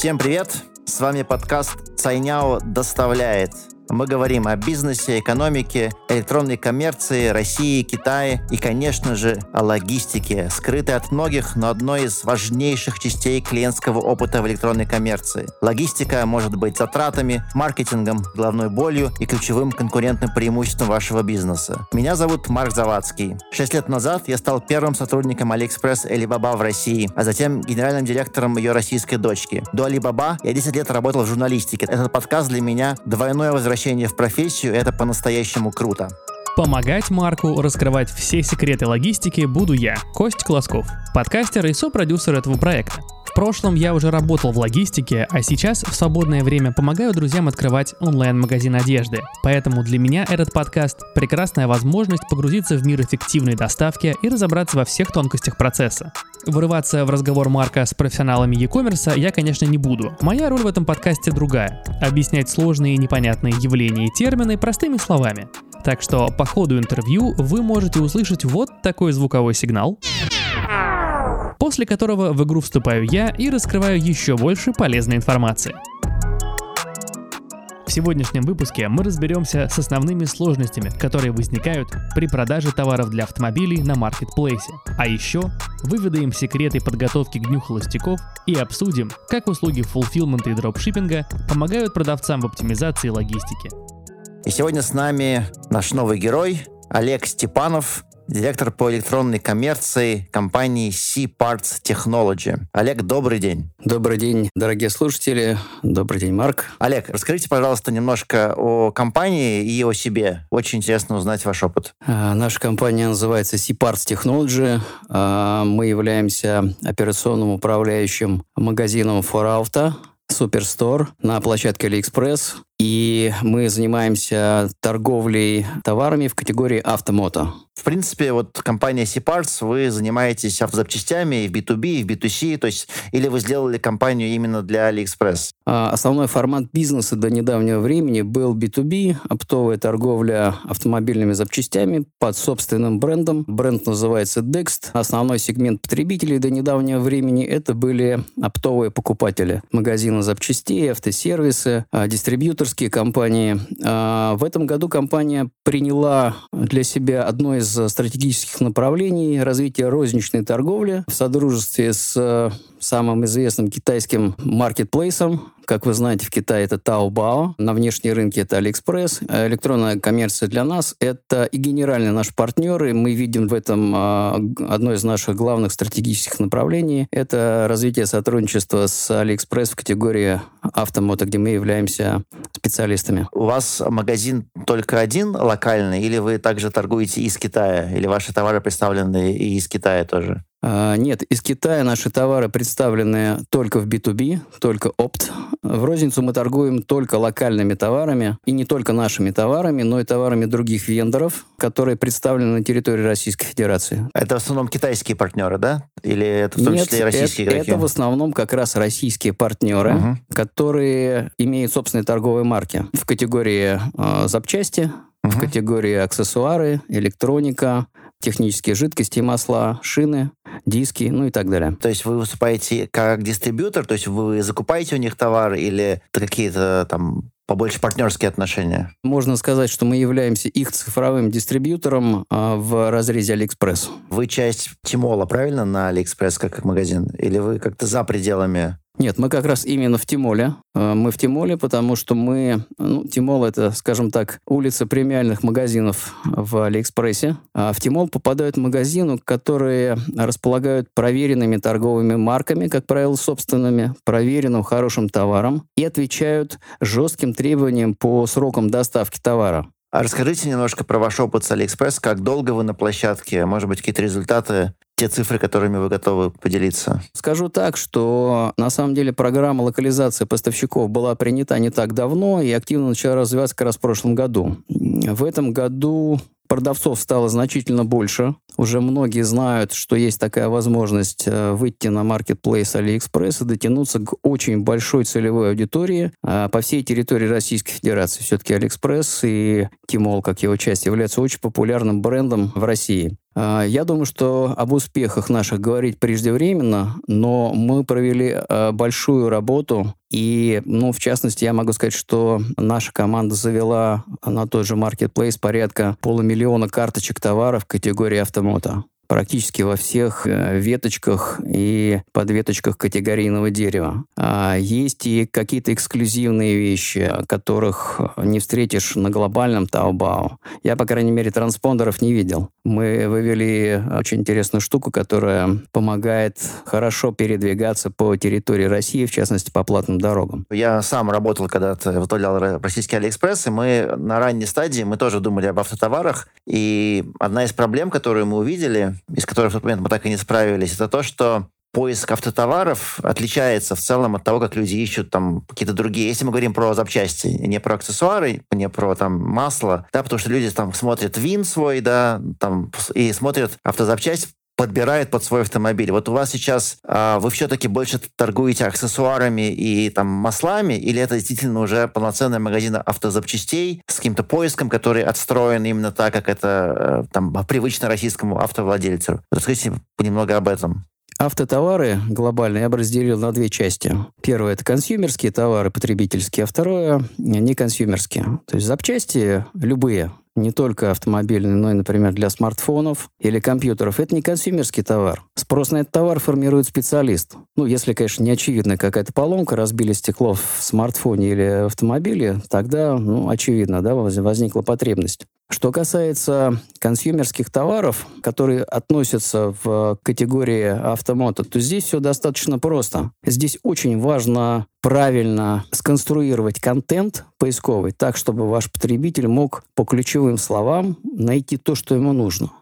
Всем привет! С вами подкаст «Цайняо доставляет». Мы говорим о бизнесе, экономике, электронной коммерции, России, Китае и, конечно же, о логистике, скрытой от многих, но одной из важнейших частей клиентского опыта в электронной коммерции. Логистика может быть затратами, маркетингом, головной болью и ключевым конкурентным преимуществом вашего бизнеса. Меня зовут Марк Завадский. Шесть лет назад я стал первым сотрудником AliExpress Alibaba в России, а затем генеральным директором ее российской дочки. До Alibaba я 10 лет работал в журналистике. Этот подкаст для меня двойное возвращение возвращение в профессию — это по-настоящему круто. Помогать Марку раскрывать все секреты логистики буду я, Кость Колосков, подкастер и сопродюсер этого проекта. Прошлом я уже работал в логистике, а сейчас в свободное время помогаю друзьям открывать онлайн-магазин одежды. Поэтому для меня этот подкаст – прекрасная возможность погрузиться в мир эффективной доставки и разобраться во всех тонкостях процесса. Вырываться в разговор Марка с профессионалами e-commerce я, конечно, не буду. Моя роль в этом подкасте другая – объяснять сложные и непонятные явления и термины простыми словами. Так что по ходу интервью вы можете услышать вот такой звуковой сигнал после которого в игру вступаю я и раскрываю еще больше полезной информации. В сегодняшнем выпуске мы разберемся с основными сложностями, которые возникают при продаже товаров для автомобилей на маркетплейсе. А еще выведаем секреты подготовки к дню холостяков и обсудим, как услуги фулфилмента и дропшиппинга помогают продавцам в оптимизации логистики. И сегодня с нами наш новый герой Олег Степанов, директор по электронной коммерции компании C-Parts Technology. Олег, добрый день. Добрый день, дорогие слушатели. Добрый день, Марк. Олег, расскажите, пожалуйста, немножко о компании и о себе. Очень интересно узнать ваш опыт. А, наша компания называется C-Parts Technology. А, мы являемся операционным управляющим магазином For Auto, Суперстор на площадке AliExpress. И мы занимаемся торговлей товарами в категории автомото. В принципе, вот компания C-Parts, вы занимаетесь автозапчастями и в B2B, и в B2C, то есть или вы сделали компанию именно для AliExpress? А, основной формат бизнеса до недавнего времени был B2B, оптовая торговля автомобильными запчастями под собственным брендом. Бренд называется Dext. Основной сегмент потребителей до недавнего времени это были оптовые покупатели. Магазины запчастей, автосервисы, а, дистрибьюторские компании. А, в этом году компания приняла для себя одно из стратегических направлений развития розничной торговли в содружестве с самым известным китайским маркетплейсом. Как вы знаете, в Китае это Taobao, на внешние рынки это AliExpress. А электронная коммерция для нас — это и генеральный наш партнер, и мы видим в этом э, одно из наших главных стратегических направлений. Это развитие сотрудничества с AliExpress в категории автомото, где мы являемся специалистами. У вас магазин только один локальный, или вы также торгуете из Китая, или ваши товары представлены и из Китая тоже? А, нет, из Китая наши товары представлены только в B2B, только опт. В розницу мы торгуем только локальными товарами, и не только нашими товарами, но и товарами других вендоров, которые представлены на территории Российской Федерации. Это в основном китайские партнеры, да? Или это в том Нет, числе и российские это, игроки? это в основном как раз российские партнеры, Мгм. которые имеют собственные торговые марки в категории э, запчасти, в категории аксессуары, электроника, технические жидкости масла, шины, диски, ну и так далее. То есть вы выступаете как дистрибьютор, то есть вы закупаете у них товар или какие-то там побольше партнерские отношения? Можно сказать, что мы являемся их цифровым дистрибьютором а, в разрезе AliExpress. Вы часть Тимола, правильно, на AliExpress как магазин? Или вы как-то за пределами? Нет, мы как раз именно в Тимоле. А, Мы в Тимоле, потому что мы... Ну, Тимол — это, скажем так, улица премиальных магазинов в Алиэкспрессе. А в Тимол попадают магазины, которые располагают проверенными торговыми марками, как правило, собственными, проверенным хорошим товаром и отвечают жестким требованиям по срокам доставки товара. А расскажите немножко про ваш опыт с AliExpress. Как долго вы на площадке? Может быть, какие-то результаты, те цифры, которыми вы готовы поделиться? Скажу так, что на самом деле программа локализации поставщиков была принята не так давно и активно начала развиваться как раз в прошлом году. В этом году продавцов стало значительно больше. Уже многие знают, что есть такая возможность э, выйти на маркетплейс AliExpress и дотянуться к очень большой целевой аудитории э, по всей территории Российской Федерации. Все-таки AliExpress и Тимол, как его часть, являются очень популярным брендом в России. А, я думаю, что об успехах наших говорить преждевременно, но мы провели а, большую работу, и, ну, в частности, я могу сказать, что наша команда завела на тот же Marketplace порядка полумиллиона карточек товаров категории автомото практически во всех э, веточках и подветочках категорийного дерева. А есть и какие-то эксклюзивные вещи, которых не встретишь на глобальном Таобао. Я, по крайней мере, транспондеров не видел. Мы вывели очень интересную штуку, которая помогает хорошо передвигаться по территории России, в частности, по платным дорогам. Я сам работал когда-то, возглавлял российский Алиэкспресс, и мы на ранней стадии, мы тоже думали об автотоварах, и одна из проблем, которую мы увидели, из которых в тот момент мы так и не справились, это то, что поиск автотоваров отличается в целом от того, как люди ищут там какие-то другие. Если мы говорим про запчасти, не про аксессуары, не про там масло, да, потому что люди там смотрят VIN свой, да, там и смотрят автозапчасть подбирает под свой автомобиль. Вот у вас сейчас а, вы все-таки больше торгуете аксессуарами и там маслами, или это действительно уже полноценный магазин автозапчастей с каким-то поиском, который отстроен именно так, как это э, там привычно российскому автовладельцу? Расскажите немного об этом. Автотовары глобально я бы разделил на две части. Первое – это консюмерские товары, потребительские, а второе – не консюмерские. То есть запчасти любые, не только автомобильные, но и, например, для смартфонов или компьютеров. Это не консюмерский товар. Спрос на этот товар формирует специалист. Ну, если, конечно, не очевидна какая-то поломка, разбили стекло в смартфоне или автомобиле, тогда, ну, очевидно, да, возникла потребность. Что касается консюмерских товаров, которые относятся в категории автомото, то здесь все достаточно просто. Здесь очень важно правильно сконструировать контент поисковый так, чтобы ваш потребитель мог по ключевым словам найти то, что ему нужно.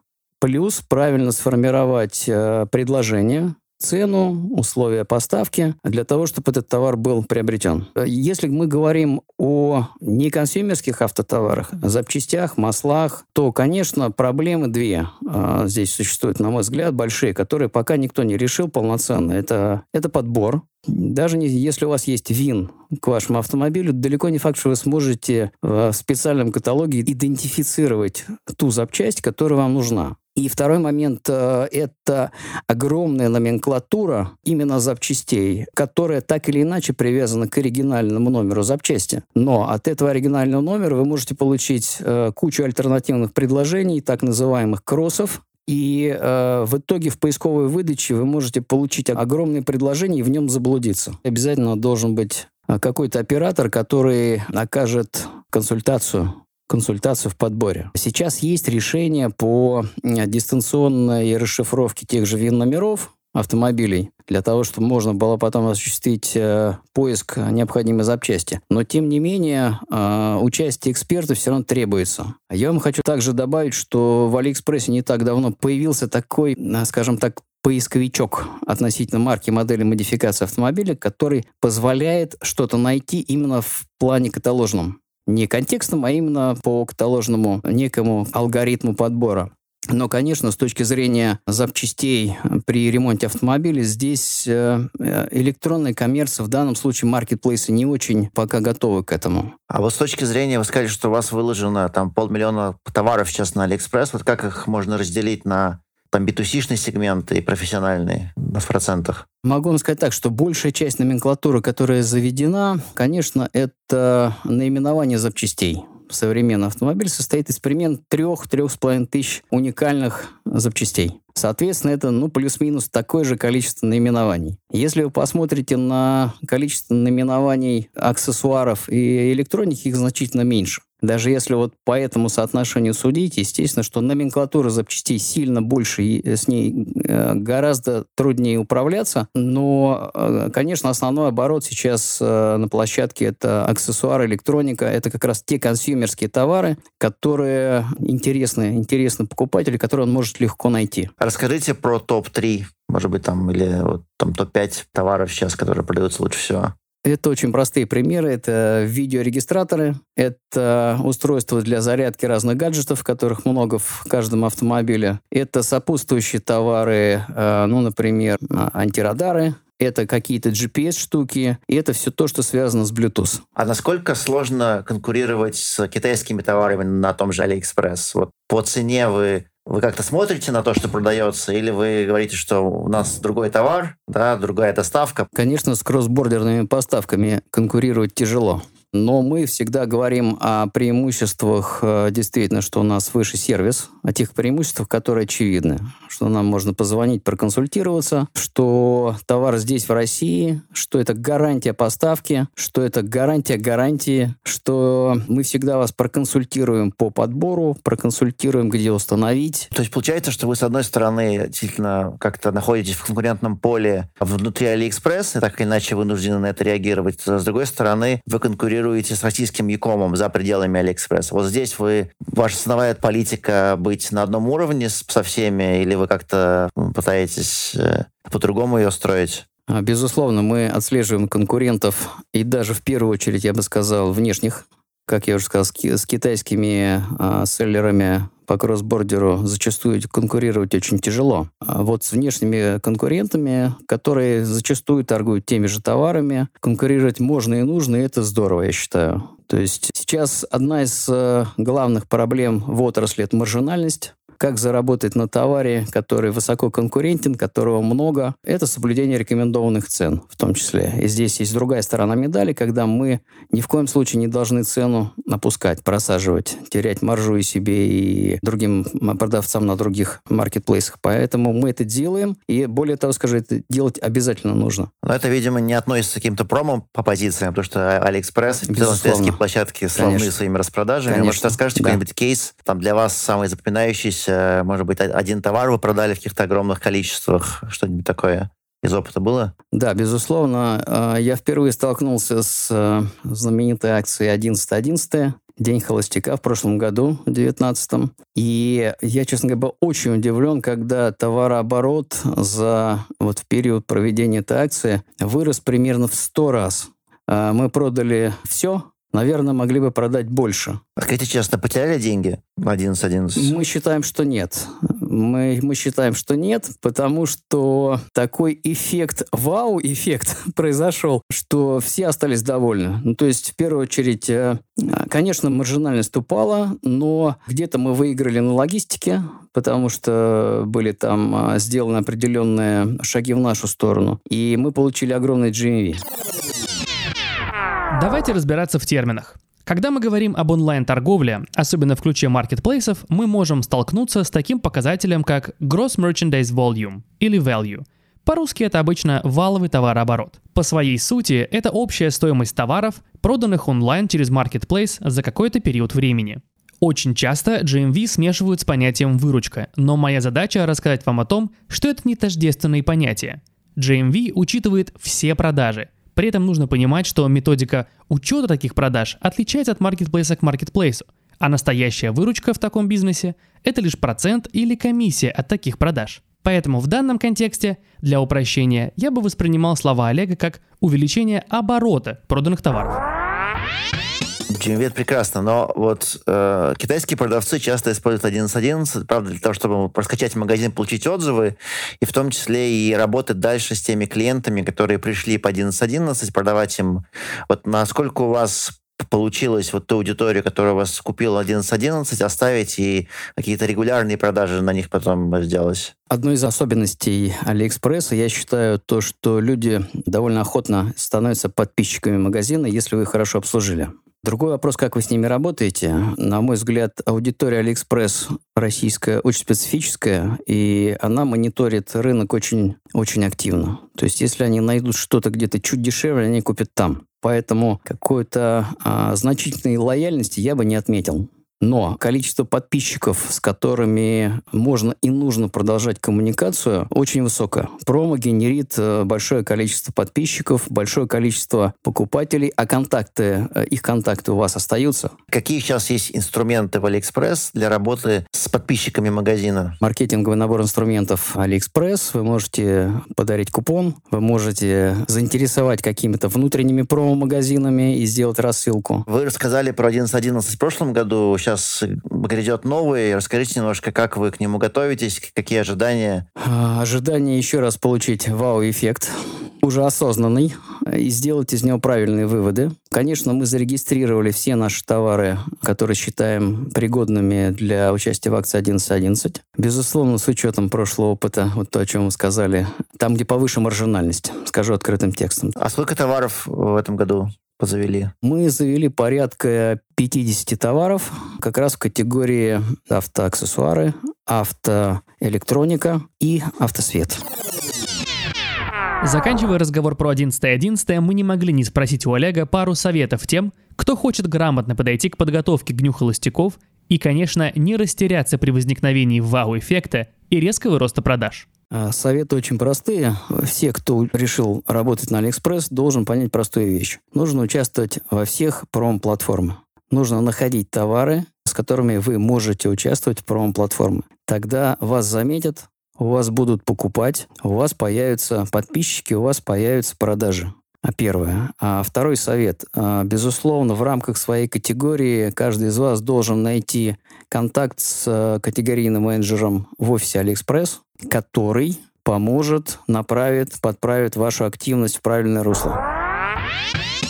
Плюс правильно сформировать э, предложение, цену, условия поставки для того, чтобы этот товар был приобретен. Если мы говорим о неконсюмерских автотоварах, запчастях, маслах, то, конечно, проблемы две а, здесь существуют, на мой взгляд, большие, которые пока никто не решил полноценно. Это, это подбор, даже не, если у вас есть ВИН к вашему автомобилю, далеко не факт, что вы сможете в специальном каталоге идентифицировать ту запчасть, которая вам нужна. И второй момент э, – это огромная номенклатура именно запчастей, которая так или иначе привязана к оригинальному номеру запчасти. Но от этого оригинального номера вы можете получить э, кучу альтернативных предложений, так называемых кроссов, и э, в итоге в поисковой выдаче вы можете получить огромное предложение и в нем заблудиться. Обязательно должен быть э, какой-то оператор, который окажет консультацию консультацию в подборе. Сейчас есть решение по дистанционной расшифровке тех же ВИН-номеров автомобилей, для того, чтобы можно было потом осуществить э, поиск необходимой запчасти. Но, тем не менее, э, участие экспертов все равно требуется. Я вам хочу также добавить, что в Алиэкспрессе не так давно появился такой, скажем так, поисковичок относительно марки, модели, модификации автомобиля, который позволяет что-то найти именно в плане каталожном не контекстом, а именно по каталожному некому алгоритму подбора. Но, конечно, с точки зрения запчастей при ремонте автомобиля, здесь э, электронная коммерция, в данном случае маркетплейсы, не очень пока готовы к этому. А вот с точки зрения, вы сказали, что у вас выложено там полмиллиона товаров сейчас на Алиэкспресс, вот как их можно разделить на там B2C-шный сегмент и профессиональный в процентах? Могу вам сказать так, что большая часть номенклатуры, которая заведена, конечно, это наименование запчастей. Современный автомобиль состоит из примерно трех-трех с половиной тысяч уникальных запчастей. Соответственно, это ну, плюс-минус такое же количество наименований. Если вы посмотрите на количество наименований аксессуаров и электроники, их значительно меньше. Даже если вот по этому соотношению судить, естественно, что номенклатура запчастей сильно больше, и с ней э, гораздо труднее управляться. Но, э, конечно, основной оборот сейчас э, на площадке это аксессуары, электроника. Это как раз те консюмерские товары, которые интересны, интересны покупателю, которые он может легко найти. Расскажите про топ-3, может быть, там, или вот, там топ-5 товаров сейчас, которые продаются лучше всего. Это очень простые примеры. Это видеорегистраторы, это устройства для зарядки разных гаджетов, которых много в каждом автомобиле. Это сопутствующие товары, э, ну, например, антирадары, это какие-то GPS-штуки, и это все то, что связано с Bluetooth. А насколько сложно конкурировать с китайскими товарами на том же AliExpress? Вот по цене вы Вы как-то смотрите на то, что продается, или вы говорите, что у нас другой товар, да, другая доставка? Конечно, с кроссбордерными поставками конкурировать тяжело. Но мы всегда говорим о преимуществах, э, действительно, что у нас выше сервис, о тех преимуществах, которые очевидны, что нам можно позвонить, проконсультироваться, что товар здесь, в России, что это гарантия поставки, что это гарантия гарантии, что мы всегда вас проконсультируем по подбору, проконсультируем, где установить. То есть получается, что вы, с одной стороны, действительно как-то находитесь в конкурентном поле внутри Алиэкспресс, и так или иначе вынуждены на это реагировать. С другой стороны, вы конкурируете конкурируете с российским e-com ом за пределами Алиэкспресса. Вот здесь вы, ваша основная политика быть на одном уровне со всеми, или вы как-то пытаетесь э, по-другому ее строить? А, безусловно, мы отслеживаем конкурентов, и даже в первую очередь, я бы сказал, внешних, как я уже сказал, с, китайскими а, селлерами по cross-border у зачастую конкурировать очень тяжело. А вот с внешними конкурентами, которые зачастую торгуют теми же товарами, конкурировать можно и нужно, и это здорово, я считаю. То есть сейчас одна из э, главных проблем в отрасли – это маржинальность как заработать на товаре, который высоко конкурентен, которого много, это соблюдение рекомендованных цен в том числе. И здесь есть другая сторона медали, когда мы ни в коем случае не должны цену напускать, просаживать, терять маржу и себе, и другим продавцам на других маркетплейсах. Поэтому мы это делаем, и более того скажу, это делать обязательно нужно. Но это, видимо, не относится к каким-то промо по позициям, потому что Алиэкспресс, и площадки славны своими распродажами. Конечно. Может, расскажете да. какой-нибудь кейс, там для вас самый запоминающийся может быть, один товар вы продали в каких-то огромных количествах, что-нибудь такое? Из опыта было? Да, безусловно. А, я впервые столкнулся с э, знаменитой акцией 11.11, День холостяка в прошлом году, в 2019. И я, честно говоря, был очень удивлен, когда товарооборот за вот в период проведения этой акции вырос примерно в 100 раз. Мы продали все, наверное, могли бы продать больше. А скажите честно, потеряли деньги в 11.11? Мы считаем, что нет. Мы, мы считаем, что нет, потому что такой эффект, вау-эффект произошел, что все остались довольны. Ну, то есть, в первую очередь, э, конечно, маржинальность упала, но где-то мы выиграли на логистике, потому что были там э, сделаны определенные шаги в нашу сторону, и мы получили огромный GMV. Давайте разбираться в терминах. Когда мы говорим об онлайн-торговле, особенно в ключе маркетплейсов, мы можем столкнуться с таким показателем, как Gross Merchandise Volume или Value. По-русски это обычно валовый товарооборот. По своей сути, это общая стоимость товаров, проданных онлайн через маркетплейс за какой-то период времени. Очень часто GMV смешивают с понятием выручка, но моя задача рассказать вам о том, что это не тождественные понятия. GMV учитывает все продажи – при этом нужно понимать, что методика учета таких продаж отличается от маркетплейса к маркетплейсу, а настоящая выручка в таком бизнесе – это лишь процент или комиссия от таких продаж. Поэтому в данном контексте, для упрощения, я бы воспринимал слова Олега как увеличение оборота проданных товаров. GMV прекрасно, но вот э, китайские продавцы часто используют 11.11, правда, для того, чтобы проскачать магазин, получить отзывы, и в том числе и работать дальше с теми клиентами, которые пришли по 11.11, продавать им. Вот насколько у вас получилось вот ту аудиторию, которая вас купила 11.11, оставить и какие-то регулярные продажи на них потом сделать? Одной из особенностей Алиэкспресса, я считаю, то, что люди довольно охотно становятся подписчиками магазина, если вы их хорошо обслужили. Другой вопрос, как вы с ними работаете. На мой взгляд, аудитория Алиэкспресс российская очень специфическая, и она мониторит рынок очень, очень активно. То есть, если они найдут что-то где-то чуть дешевле, они купят там. Поэтому какой-то а, значительной лояльности я бы не отметил. Но количество подписчиков, с которыми можно и нужно продолжать коммуникацию, очень высокое. Промо генерит э, большое количество подписчиков, большое количество покупателей, а контакты, э, их контакты у вас остаются. Какие сейчас есть инструменты в Алиэкспресс для работы с подписчиками магазина? Маркетинговый набор инструментов Алиэкспресс. Вы можете подарить купон, вы можете заинтересовать какими-то внутренними промо-магазинами и сделать рассылку. Вы рассказали про 11.11 в прошлом году сейчас грядет новый. Расскажите немножко, как вы к нему готовитесь, какие ожидания? А, ожидания еще раз получить вау-эффект уже осознанный и сделать из него правильные выводы. Конечно, мы зарегистрировали все наши товары, которые считаем пригодными для участия в акции 11.11. Безусловно, с учетом прошлого опыта, вот то, о чем вы сказали, там, где повыше маржинальность, скажу открытым текстом. А сколько товаров в этом году позавели? Мы завели порядка 50 товаров, как раз в категории автоаксессуары, автоэлектроника и автосвет. Заканчивая разговор про 11.11, мы не могли не спросить у Олега пару советов тем, кто хочет грамотно подойти к подготовке к дню холостяков и, конечно, не растеряться при возникновении вау-эффекта и резкого роста продаж. А, советы очень простые. Все, кто решил работать на Алиэкспресс, должен понять простую вещь. Нужно участвовать во всех промо-платформах. Нужно находить товары, с которыми вы можете участвовать в промо-платформе. Тогда вас заметят, у вас будут покупать, у вас появятся подписчики, у вас появятся продажи. А первое. А второй совет. А, безусловно, в рамках своей категории каждый из вас должен найти контакт с э, категорийным менеджером в офисе Алиэкспресс, который поможет, направит, подправит вашу активность в правильное русло.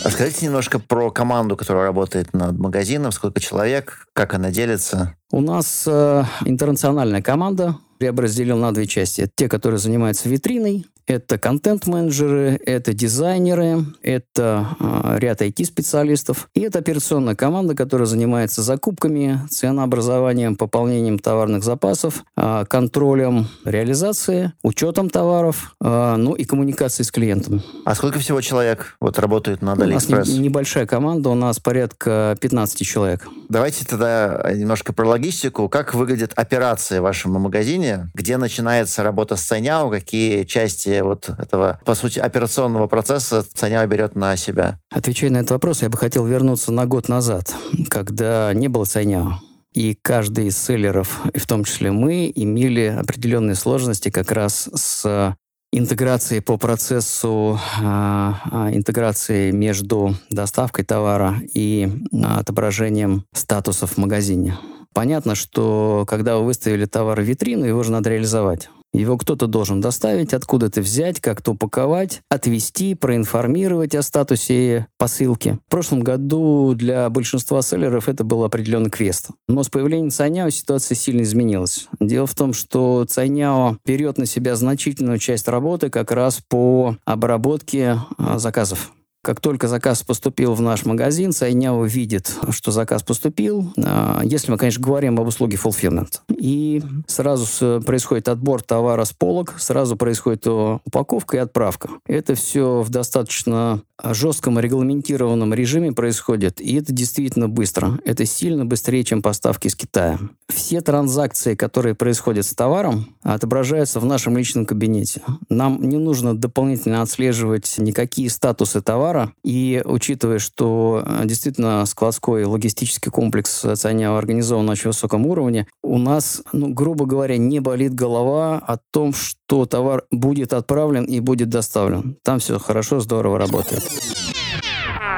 Расскажите немножко про команду, которая работает над магазином, сколько человек, как она делится. У нас э, интернациональная команда, я бы разделил на две части. те, которые занимаются витриной, это контент-менеджеры, это дизайнеры, это э, ряд IT-специалистов. И это операционная команда, которая занимается закупками, ценообразованием, пополнением товарных запасов, э, контролем реализации, учетом товаров, э, ну и коммуникацией с клиентом. А сколько всего человек вот работает на AliExpress? У нас не, небольшая команда, у нас порядка 15 человек. Давайте тогда немножко про логистику. Как выглядит операция в вашем магазине? Где начинается работа с Саняо? Какие части вот этого, по сути, операционного процесса Саня берет на себя? Отвечая на этот вопрос, я бы хотел вернуться на год назад, когда не было Саня. И каждый из селлеров, и в том числе мы, имели определенные сложности как раз с интеграцией по процессу э, интеграции между доставкой товара и отображением статусов в магазине. Понятно, что когда вы выставили товар в витрину, его же надо реализовать. Его кто-то должен доставить, откуда-то взять, как-то упаковать, отвезти, проинформировать о статусе посылки. В прошлом году для большинства селлеров это был определенный квест. Но с появлением Цайняо ситуация сильно изменилась. Дело в том, что Цайняо берет на себя значительную часть работы как раз по обработке а, заказов. Как только заказ поступил в наш магазин, Сайняо видит, что заказ поступил. А, если мы, конечно, говорим об услуге fulfillment. И сразу происходит отбор товара с полок, сразу происходит упаковка и отправка. Это все в достаточно жестком регламентированном режиме происходит, и это действительно быстро. Это сильно быстрее, чем поставки из Китая. Все транзакции, которые происходят с товаром, отображаются в нашем личном кабинете. Нам не нужно дополнительно отслеживать никакие статусы товара, и учитывая, что э, действительно складской логистический комплекс Цаня организован на очень высоком уровне, у нас, ну, грубо говоря, не болит голова о том, что товар будет отправлен и будет доставлен. Там все хорошо, здорово работает.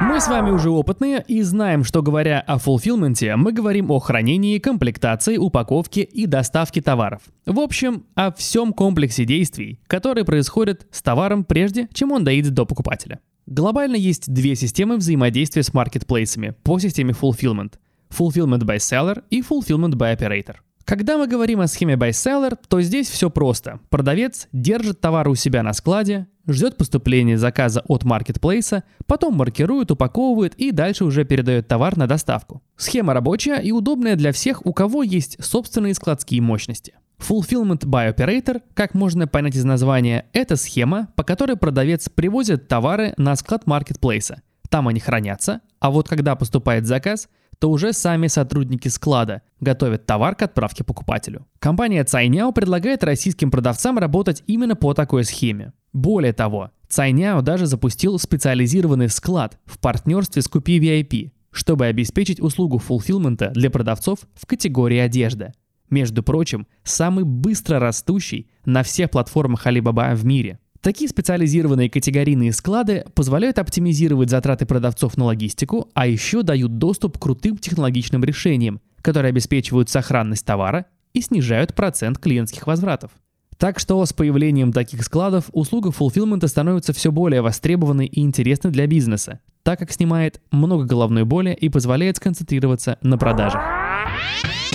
Мы с вами уже опытные и знаем, что говоря о фулфилменте, мы говорим о хранении, комплектации, упаковке и доставке товаров. В общем, о всем комплексе действий, которые происходят с товаром прежде, чем он доедет до покупателя. Глобально есть две системы взаимодействия с маркетплейсами по системе Fulfillment. Fulfillment by Seller и Fulfillment by Operator. Когда мы говорим о схеме by seller, то здесь все просто. Продавец держит товар у себя на складе, ждет поступления заказа от маркетплейса, потом маркирует, упаковывает и дальше уже передает товар на доставку. Схема рабочая и удобная для всех, у кого есть собственные складские мощности. Fulfillment by Operator, как можно понять из названия, это схема, по которой продавец привозит товары на склад маркетплейса. Там они хранятся, а вот когда поступает заказ, то уже сами сотрудники склада готовят товар к отправке покупателю. Компания Цайняо предлагает российским продавцам работать именно по такой схеме. Более того, Цайняо даже запустил специализированный склад в партнерстве с Купи VIP, чтобы обеспечить услугу фулфилмента для продавцов в категории одежда. Между прочим, самый быстро растущий на всех платформах Alibaba в мире – Такие специализированные категорийные склады позволяют оптимизировать затраты продавцов на логистику, а еще дают доступ к крутым технологичным решениям, которые обеспечивают сохранность товара и снижают процент клиентских возвратов. Так что с появлением таких складов услуга фулфилмента становится все более востребованной и интересной для бизнеса, так как снимает много головной боли и позволяет сконцентрироваться на продажах.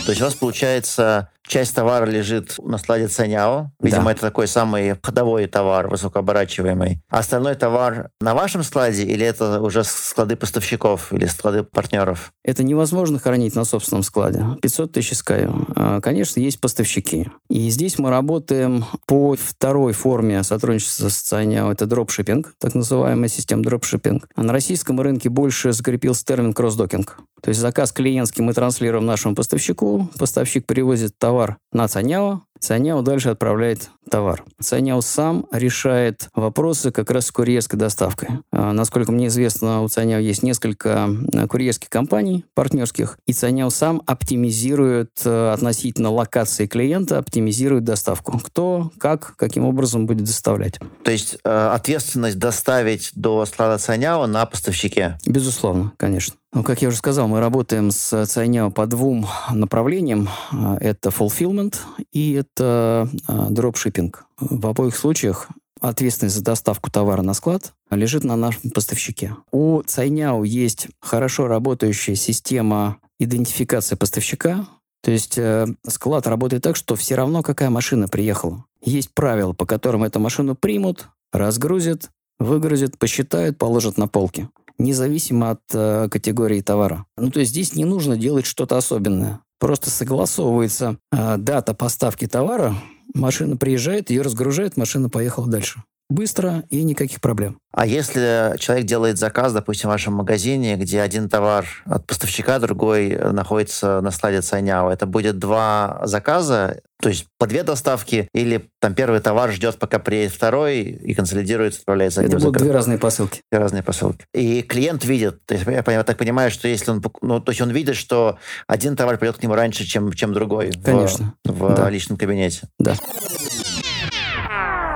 То есть у вас получается Часть товара лежит на складе Цаняо. Видимо, да. это такой самый ходовой товар, высокооборачиваемый. А остальной товар на вашем складе или это уже склады поставщиков или склады партнеров? Это невозможно хранить на собственном складе. 500 тысяч искаю. А, конечно, есть поставщики. И здесь мы работаем по второй форме сотрудничества с Цаняо. Это дропшиппинг, так называемая система дропшиппинг. А на российском рынке больше закрепился термин кроссдокинг. То есть заказ клиентский мы транслируем нашему поставщику, поставщик привозит товар товар на Цаняо, Цаняо дальше отправляет товар. Цаняо сам решает вопросы как раз с курьерской доставкой. А, насколько мне известно, у Цаняо есть несколько курьерских компаний партнерских, и Цаняо сам оптимизирует э, относительно локации клиента, оптимизирует доставку. Кто, как, каким образом будет доставлять. То есть э, ответственность доставить до склада Цаняо на поставщике? Безусловно, конечно. Ну, как я уже сказал, мы работаем с Цайняо по двум направлениям. А, это fulfillment и это дропшиппинг. В обоих случаях ответственность за доставку товара на склад лежит на нашем поставщике. У Цайняо есть хорошо работающая система идентификации поставщика, то есть э, склад работает так, что все равно какая машина приехала. Есть правила, по которым эту машину примут, разгрузят, выгрузят, посчитают, положат на полки независимо от э, категории товара. Ну, то есть здесь не нужно делать что-то особенное. Просто согласовывается э, дата поставки товара, машина приезжает, ее разгружает, машина поехала дальше. Быстро и никаких проблем. А если человек делает заказ, допустим, в вашем магазине, где один товар от поставщика, другой находится на складе Цайняо, это будет два заказа, то есть по две доставки, или там первый товар ждет, пока приедет второй, и консолидируется, отправляется Это будут две разные посылки. Две разные посылки. И клиент видит, то есть я, я так понимаю, что если он, ну, то есть он видит, что один товар придет к нему раньше, чем, чем другой Конечно. в, в да. личном кабинете. Да.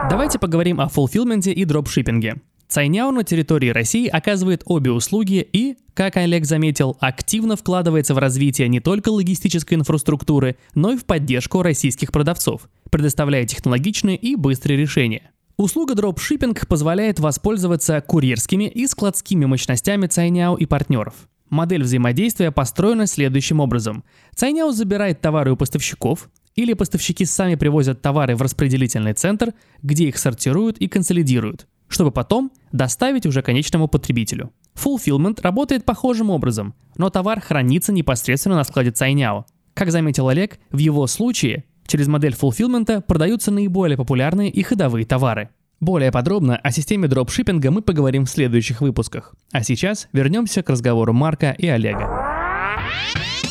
Давайте поговорим о фулфилменте и дропшиппинге. Цайняо на территории России оказывает обе услуги и, как Олег заметил, активно вкладывается в развитие не только логистической инфраструктуры, но и в поддержку российских продавцов, предоставляя технологичные и быстрые решения. Услуга дропшиппинг позволяет воспользоваться курьерскими и складскими мощностями Цайняо и партнеров. Модель взаимодействия построена следующим образом. Цайняо забирает товары у поставщиков, или поставщики сами привозят товары в распределительный центр, где их сортируют и консолидируют – чтобы потом доставить уже конечному потребителю. Fulfillment работает похожим образом, но товар хранится непосредственно на складе Цайняо. Как заметил Олег, в его случае через модель фулфилмента продаются наиболее популярные и ходовые товары. Более подробно о системе дропшиппинга мы поговорим в следующих выпусках. А сейчас вернемся к разговору Марка и Олега.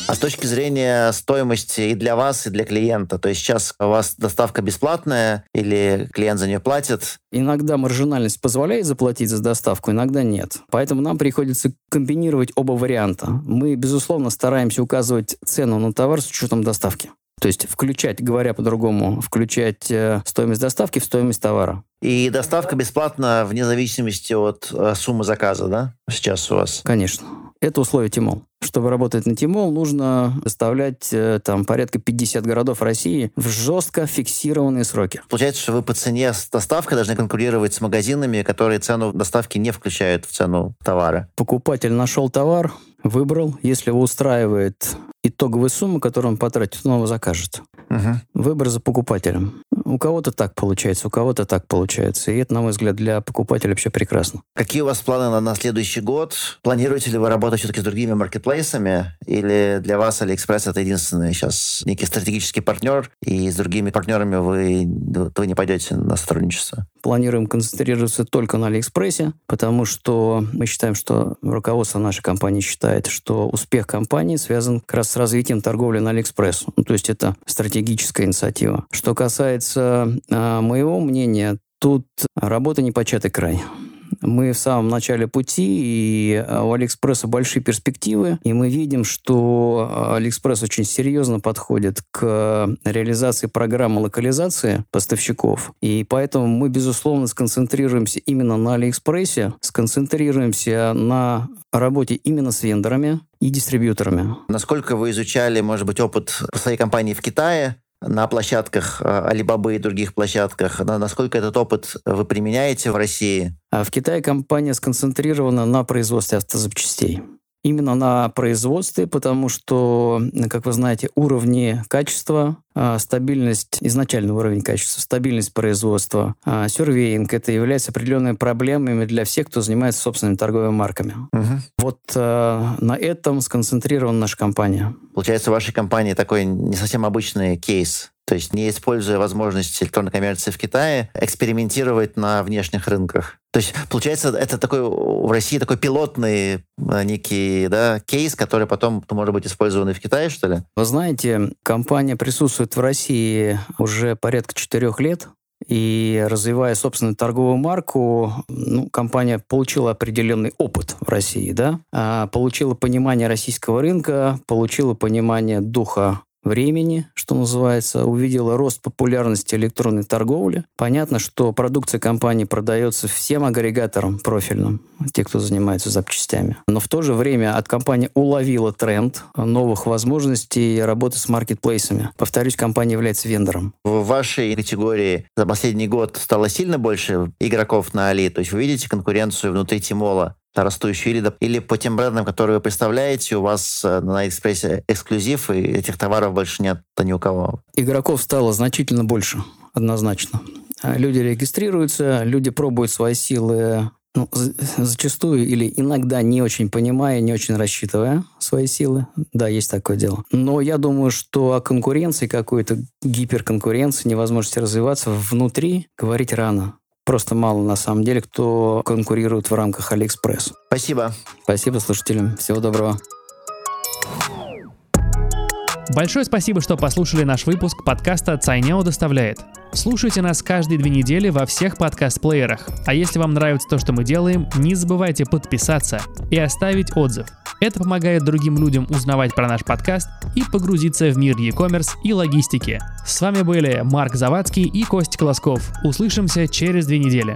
А с точки зрения стоимости и для вас, и для клиента, то есть сейчас у вас доставка бесплатная или клиент за нее платит? Иногда маржинальность позволяет заплатить за доставку, иногда нет. Поэтому нам приходится комбинировать оба варианта. Мы, безусловно, стараемся указывать цену на товар с учетом доставки. То есть включать, говоря по-другому, включать э, стоимость доставки в стоимость товара. И доставка бесплатна вне зависимости от э, суммы заказа, да? Сейчас у вас? Конечно. Это условие Тимол. Чтобы работать на Тимол, нужно доставлять э, там порядка 50 городов России в жестко фиксированные сроки. Получается, что вы по цене с доставкой должны конкурировать с магазинами, которые цену доставки не включают в цену товара. Покупатель нашел товар, выбрал. Если его устраивает итоговая сумма, которую он потратит, он его закажет. Угу. Выбор за покупателем. У кого-то так получается, у кого-то так получается. И это, на мой взгляд, для покупателя вообще прекрасно. Какие у вас планы на, на следующий год? Планируете ли вы работать все-таки с другими маркетплейсами? Или для вас Алиэкспресс это единственный сейчас некий стратегический партнер, и с другими партнерами вы, вы не пойдете на сотрудничество? Планируем концентрироваться только на Алиэкспрессе, потому что мы считаем, что руководство нашей компании считает, что успех компании связан как раз с развитием торговли на Алиэкспресс. Ну, то есть это стратегическая инициатива. Что касается э, моего мнения, тут работа непочатый край. Мы в самом начале пути, и а, у Алиэкспресса большие перспективы, и мы видим, что а, Алиэкспресс очень серьезно подходит к реализации программы локализации поставщиков, и поэтому мы, безусловно, сконцентрируемся именно на Алиэкспрессе, сконцентрируемся на работе именно с вендорами и дистрибьюторами. Насколько вы изучали, может быть, опыт своей компании в Китае? На площадках Alibaba и других площадках. Насколько этот опыт вы применяете в России? А в Китае компания сконцентрирована на производстве автозапчастей именно на производстве, потому что, как вы знаете, уровни качества, а, стабильность, изначальный уровень качества, стабильность производства, а, сервейинг, это является определенными проблемами для всех, кто занимается собственными торговыми марками. Угу. Вот а, на этом сконцентрирована наша компания. Получается, у вашей компании такой не совсем обычный кейс. То есть не используя возможности электронной коммерции в Китае, экспериментировать на внешних рынках. То есть, получается, это такой в России такой пилотный э, некий да, кейс, который потом может быть использован и в Китае, что ли? Вы знаете, компания присутствует в России уже порядка четырех лет. И развивая собственную торговую марку, ну, компания получила определенный опыт в России, да, а, получила понимание российского рынка, получила понимание духа времени, что называется, увидела рост популярности электронной торговли. Понятно, что продукция компании продается всем агрегаторам профильным, те, кто занимается запчастями. Но в то же время от компании уловила тренд новых возможностей работы с маркетплейсами. Повторюсь, компания является вендором. В вашей категории за последний год стало сильно больше игроков на Али? То есть вы видите конкуренцию внутри Тимола? Растущую, или, или по тем брендам, которые вы представляете, у вас э, на Экспрессе эксклюзив, и этих товаров больше нет ни у кого? Игроков стало значительно больше, однозначно. А люди регистрируются, люди пробуют свои силы ну, зачастую или иногда не очень понимая, не очень рассчитывая свои силы. Да, есть такое дело. Но я думаю, что о конкуренции какой-то, гиперконкуренции, невозможности развиваться внутри говорить рано просто мало, на самом деле, кто конкурирует в рамках Алиэкспресс. Спасибо. Спасибо слушателям. Всего доброго. Большое спасибо, что послушали наш выпуск подкаста «Цайняо доставляет». Слушайте нас каждые две недели во всех подкаст-плеерах. А если вам нравится то, что мы делаем, не забывайте подписаться и оставить отзыв. Это помогает другим людям узнавать про наш подкаст и погрузиться в мир e-commerce и логистики. С вами были Марк Завадский и Костя Колосков. Услышимся через две недели.